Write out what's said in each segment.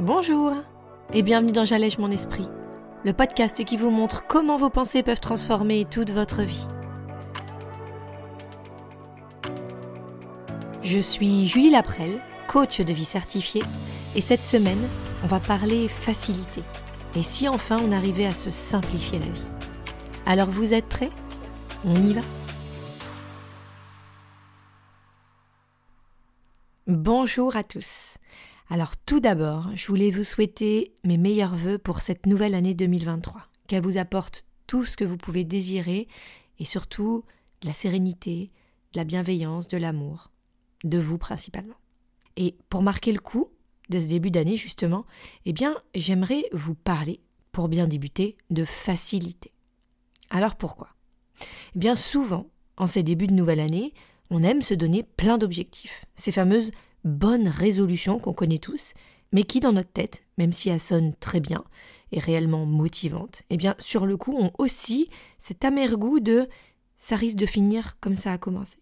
Bonjour et bienvenue dans J'allège mon esprit, le podcast qui vous montre comment vos pensées peuvent transformer toute votre vie. Je suis Julie Laprelle, coach de vie certifiée, et cette semaine, on va parler facilité. Et si enfin on arrivait à se simplifier la vie Alors vous êtes prêts? On y va? Bonjour à tous. Alors tout d'abord, je voulais vous souhaiter mes meilleurs voeux pour cette nouvelle année 2023, qu'elle vous apporte tout ce que vous pouvez désirer et surtout de la sérénité, de la bienveillance, de l'amour, de vous principalement. Et pour marquer le coup de ce début d'année justement, eh bien, j'aimerais vous parler pour bien débuter de facilité. Alors pourquoi? Eh bien souvent, en ces débuts de nouvelle année, on aime se donner plein d'objectifs, ces fameuses bonne résolution qu'on connaît tous, mais qui dans notre tête, même si elle sonne très bien et réellement motivante, eh bien sur le coup ont aussi cet amer goût de ça risque de finir comme ça a commencé.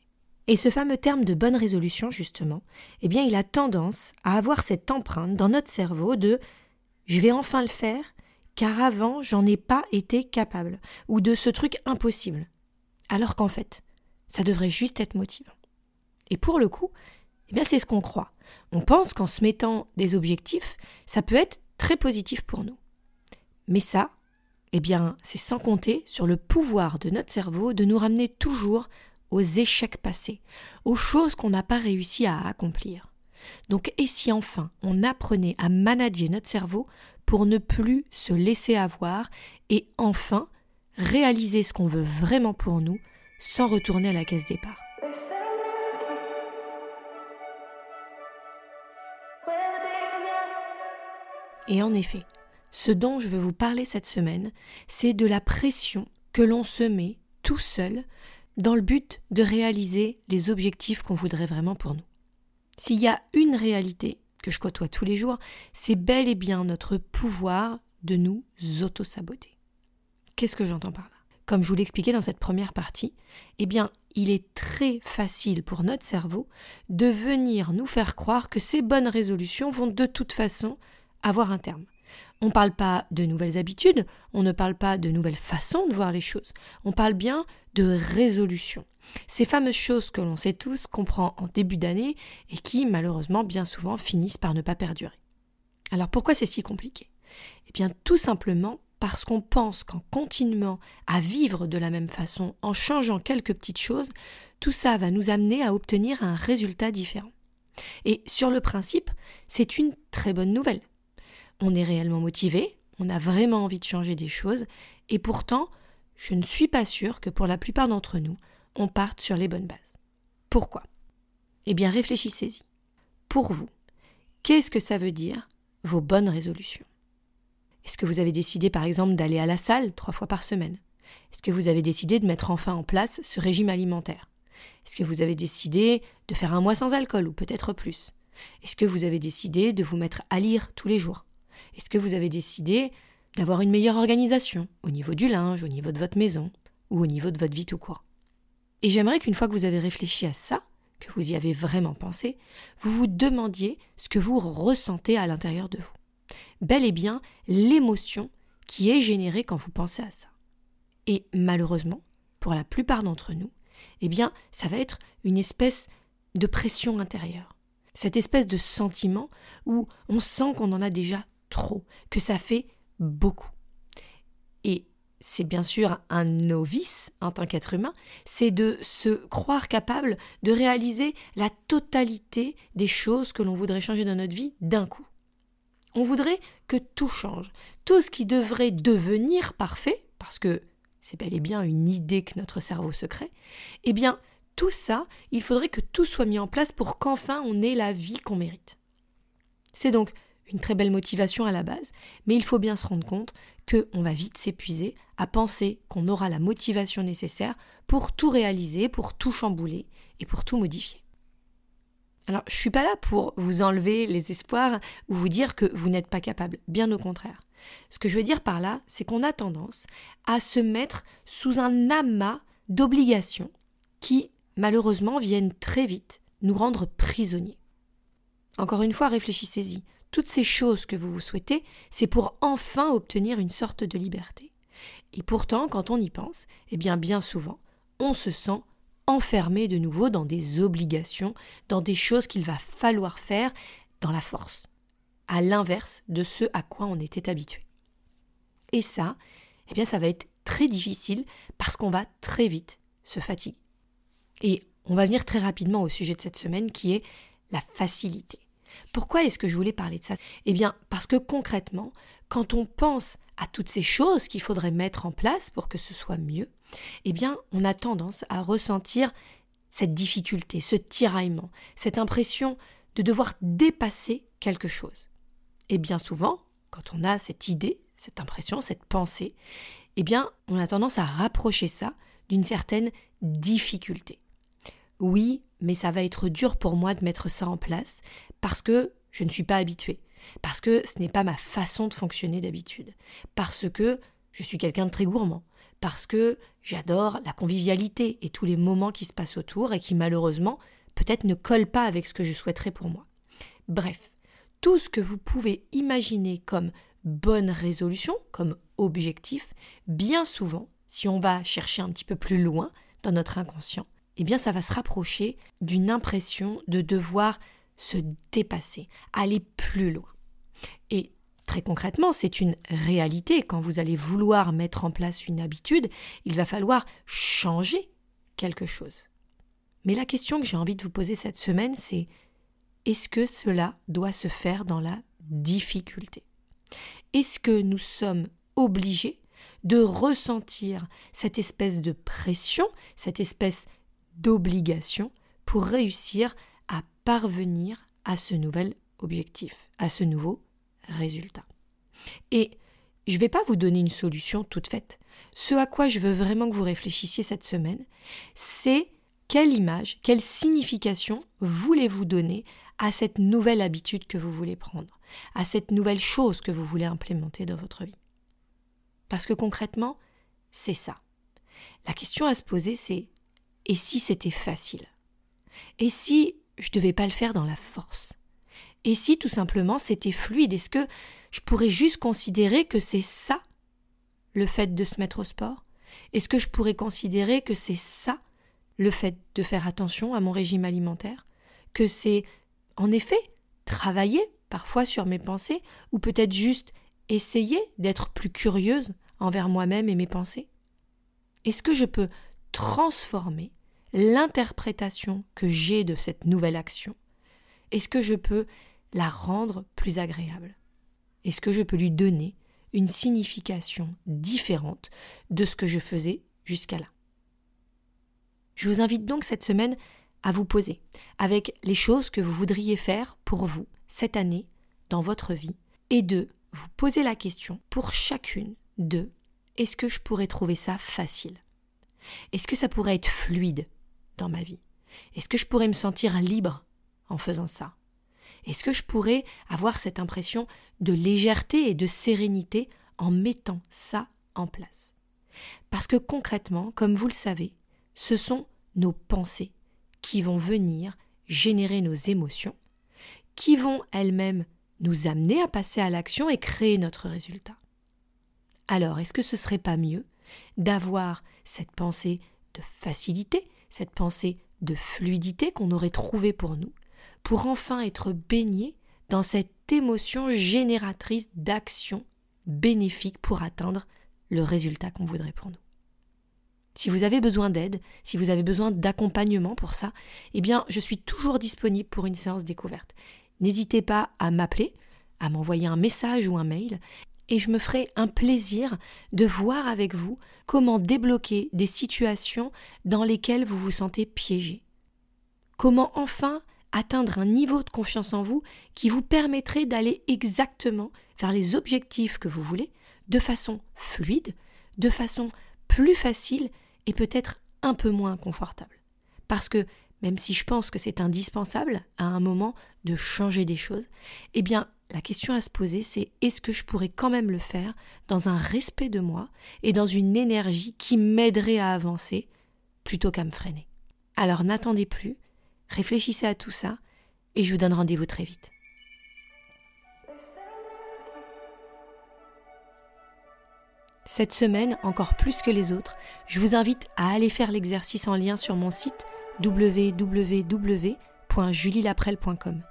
Et ce fameux terme de bonne résolution, justement, eh bien il a tendance à avoir cette empreinte dans notre cerveau de je vais enfin le faire, car avant j'en ai pas été capable, ou de ce truc impossible. Alors qu'en fait, ça devrait juste être motivant. Et pour le coup, eh bien, c'est ce qu'on croit. On pense qu'en se mettant des objectifs, ça peut être très positif pour nous. Mais ça, eh bien, c'est sans compter sur le pouvoir de notre cerveau de nous ramener toujours aux échecs passés, aux choses qu'on n'a pas réussi à accomplir. Donc, et si enfin on apprenait à manager notre cerveau pour ne plus se laisser avoir et enfin réaliser ce qu'on veut vraiment pour nous sans retourner à la caisse départ? Et en effet, ce dont je veux vous parler cette semaine, c'est de la pression que l'on se met tout seul dans le but de réaliser les objectifs qu'on voudrait vraiment pour nous. S'il y a une réalité que je côtoie tous les jours, c'est bel et bien notre pouvoir de nous auto-saboter. Qu'est-ce que j'entends par là? Comme je vous l'expliquais dans cette première partie, eh bien, il est très facile pour notre cerveau de venir nous faire croire que ces bonnes résolutions vont de toute façon avoir un terme. On ne parle pas de nouvelles habitudes, on ne parle pas de nouvelles façons de voir les choses, on parle bien de résolution. Ces fameuses choses que l'on sait tous qu'on prend en début d'année et qui, malheureusement, bien souvent finissent par ne pas perdurer. Alors pourquoi c'est si compliqué? Eh bien tout simplement parce qu'on pense qu'en continuant à vivre de la même façon, en changeant quelques petites choses, tout ça va nous amener à obtenir un résultat différent. Et sur le principe, c'est une très bonne nouvelle on est réellement motivé, on a vraiment envie de changer des choses, et pourtant, je ne suis pas sûre que pour la plupart d'entre nous, on parte sur les bonnes bases. Pourquoi? Eh bien, réfléchissez-y. Pour vous, qu'est-ce que ça veut dire vos bonnes résolutions? Est-ce que vous avez décidé par exemple d'aller à la salle trois fois par semaine? Est-ce que vous avez décidé de mettre enfin en place ce régime alimentaire? Est-ce que vous avez décidé de faire un mois sans alcool ou peut-être plus? Est-ce que vous avez décidé de vous mettre à lire tous les jours? Est-ce que vous avez décidé d'avoir une meilleure organisation au niveau du linge, au niveau de votre maison ou au niveau de votre vie tout court? Et j'aimerais qu'une fois que vous avez réfléchi à ça, que vous y avez vraiment pensé, vous vous demandiez ce que vous ressentez à l'intérieur de vous. Bel et bien l'émotion qui est générée quand vous pensez à ça. Et malheureusement, pour la plupart d'entre nous, eh bien, ça va être une espèce de pression intérieure. Cette espèce de sentiment où on sent qu'on en a déjà trop, que ça fait beaucoup. Et c'est bien sûr un novice en tant qu'être humain, c'est de se croire capable de réaliser la totalité des choses que l'on voudrait changer dans notre vie d'un coup. On voudrait que tout change, tout ce qui devrait devenir parfait, parce que c'est bel et bien une idée que notre cerveau se crée, eh bien, tout ça, il faudrait que tout soit mis en place pour qu'enfin on ait la vie qu'on mérite. C'est donc une très belle motivation à la base, mais il faut bien se rendre compte qu'on va vite s'épuiser à penser qu'on aura la motivation nécessaire pour tout réaliser, pour tout chambouler et pour tout modifier. Alors, je suis pas là pour vous enlever les espoirs ou vous dire que vous n'êtes pas capable, bien au contraire. Ce que je veux dire par là, c'est qu'on a tendance à se mettre sous un amas d'obligations qui, malheureusement, viennent très vite nous rendre prisonniers. Encore une fois, réfléchissez-y. Toutes ces choses que vous vous souhaitez, c'est pour enfin obtenir une sorte de liberté. Et pourtant, quand on y pense, eh bien bien souvent, on se sent enfermé de nouveau dans des obligations, dans des choses qu'il va falloir faire dans la force, à l'inverse de ce à quoi on était habitué. Et ça, eh bien ça va être très difficile parce qu'on va très vite se fatiguer. Et on va venir très rapidement au sujet de cette semaine qui est la facilité. Pourquoi est-ce que je voulais parler de ça? Eh bien, parce que concrètement, quand on pense à toutes ces choses qu'il faudrait mettre en place pour que ce soit mieux, eh bien, on a tendance à ressentir cette difficulté, ce tiraillement, cette impression de devoir dépasser quelque chose. Et bien souvent, quand on a cette idée, cette impression, cette pensée, eh bien, on a tendance à rapprocher ça d'une certaine difficulté. Oui, mais ça va être dur pour moi de mettre ça en place parce que je ne suis pas habituée, parce que ce n'est pas ma façon de fonctionner d'habitude, parce que je suis quelqu'un de très gourmand, parce que j'adore la convivialité et tous les moments qui se passent autour et qui malheureusement peut-être ne collent pas avec ce que je souhaiterais pour moi. Bref, tout ce que vous pouvez imaginer comme bonne résolution, comme objectif, bien souvent, si on va chercher un petit peu plus loin dans notre inconscient, eh bien ça va se rapprocher d'une impression de devoir se dépasser, aller plus loin. Et très concrètement, c'est une réalité. Quand vous allez vouloir mettre en place une habitude, il va falloir changer quelque chose. Mais la question que j'ai envie de vous poser cette semaine, c'est est-ce que cela doit se faire dans la difficulté? Est-ce que nous sommes obligés de ressentir cette espèce de pression, cette espèce d'obligation pour réussir à parvenir à ce nouvel objectif, à ce nouveau résultat. Et je ne vais pas vous donner une solution toute faite. Ce à quoi je veux vraiment que vous réfléchissiez cette semaine, c'est quelle image, quelle signification voulez-vous donner à cette nouvelle habitude que vous voulez prendre, à cette nouvelle chose que vous voulez implémenter dans votre vie. Parce que concrètement, c'est ça. La question à se poser, c'est et si c'était facile? Et si je devais pas le faire dans la force? Et si tout simplement c'était fluide? Est-ce que je pourrais juste considérer que c'est ça le fait de se mettre au sport? Est-ce que je pourrais considérer que c'est ça le fait de faire attention à mon régime alimentaire? Que c'est en effet travailler parfois sur mes pensées ou peut-être juste essayer d'être plus curieuse envers moi-même et mes pensées? Est-ce que je peux transformer l'interprétation que j'ai de cette nouvelle action. Est-ce que je peux la rendre plus agréable? Est-ce que je peux lui donner une signification différente de ce que je faisais jusqu'à là? Je vous invite donc cette semaine à vous poser avec les choses que vous voudriez faire pour vous cette année dans votre vie et de vous poser la question pour chacune de est-ce que je pourrais trouver ça facile? Est-ce que ça pourrait être fluide? Dans ma vie. Est-ce que je pourrais me sentir libre en faisant ça? Est-ce que je pourrais avoir cette impression de légèreté et de sérénité en mettant ça en place? Parce que concrètement, comme vous le savez, ce sont nos pensées qui vont venir générer nos émotions, qui vont elles-mêmes nous amener à passer à l'action et créer notre résultat. Alors, est-ce que ce serait pas mieux d'avoir cette pensée de facilité, cette pensée de fluidité qu'on aurait trouvée pour nous, pour enfin être baigné dans cette émotion génératrice d'action bénéfique pour atteindre le résultat qu'on voudrait pour nous. Si vous avez besoin d'aide, si vous avez besoin d'accompagnement pour ça, eh bien, je suis toujours disponible pour une séance découverte. N'hésitez pas à m'appeler, à m'envoyer un message ou un mail, et je me ferai un plaisir de voir avec vous comment débloquer des situations dans lesquelles vous vous sentez piégé. Comment enfin atteindre un niveau de confiance en vous qui vous permettrait d'aller exactement vers les objectifs que vous voulez de façon fluide, de façon plus facile et peut-être un peu moins confortable. Parce que même si je pense que c'est indispensable à un moment de changer des choses, eh bien la question à se poser, c'est est-ce que je pourrais quand même le faire dans un respect de moi et dans une énergie qui m'aiderait à avancer plutôt qu'à me freiner Alors n'attendez plus, réfléchissez à tout ça et je vous donne rendez-vous très vite. Cette semaine, encore plus que les autres, je vous invite à aller faire l'exercice en lien sur mon site www.julielaprel.com.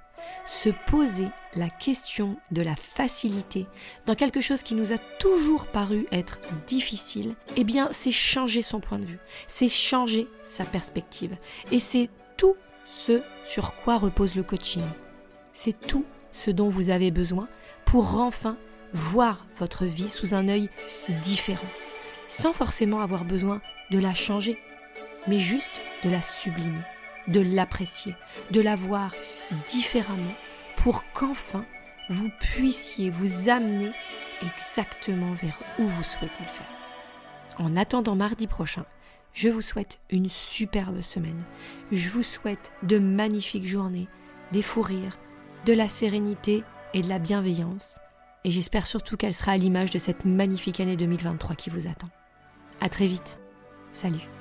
Se poser la question de la facilité dans quelque chose qui nous a toujours paru être difficile, eh bien, c'est changer son point de vue, c'est changer sa perspective. Et c'est tout ce sur quoi repose le coaching. C'est tout ce dont vous avez besoin pour enfin voir votre vie sous un œil différent, sans forcément avoir besoin de la changer, mais juste de la sublimer, de l'apprécier, de la voir différemment, pour qu'enfin vous puissiez vous amener exactement vers où vous souhaitez le faire. En attendant mardi prochain, je vous souhaite une superbe semaine. Je vous souhaite de magnifiques journées, des fous rires, de la sérénité et de la bienveillance et j'espère surtout qu'elle sera à l'image de cette magnifique année 2023 qui vous attend. À très vite. Salut.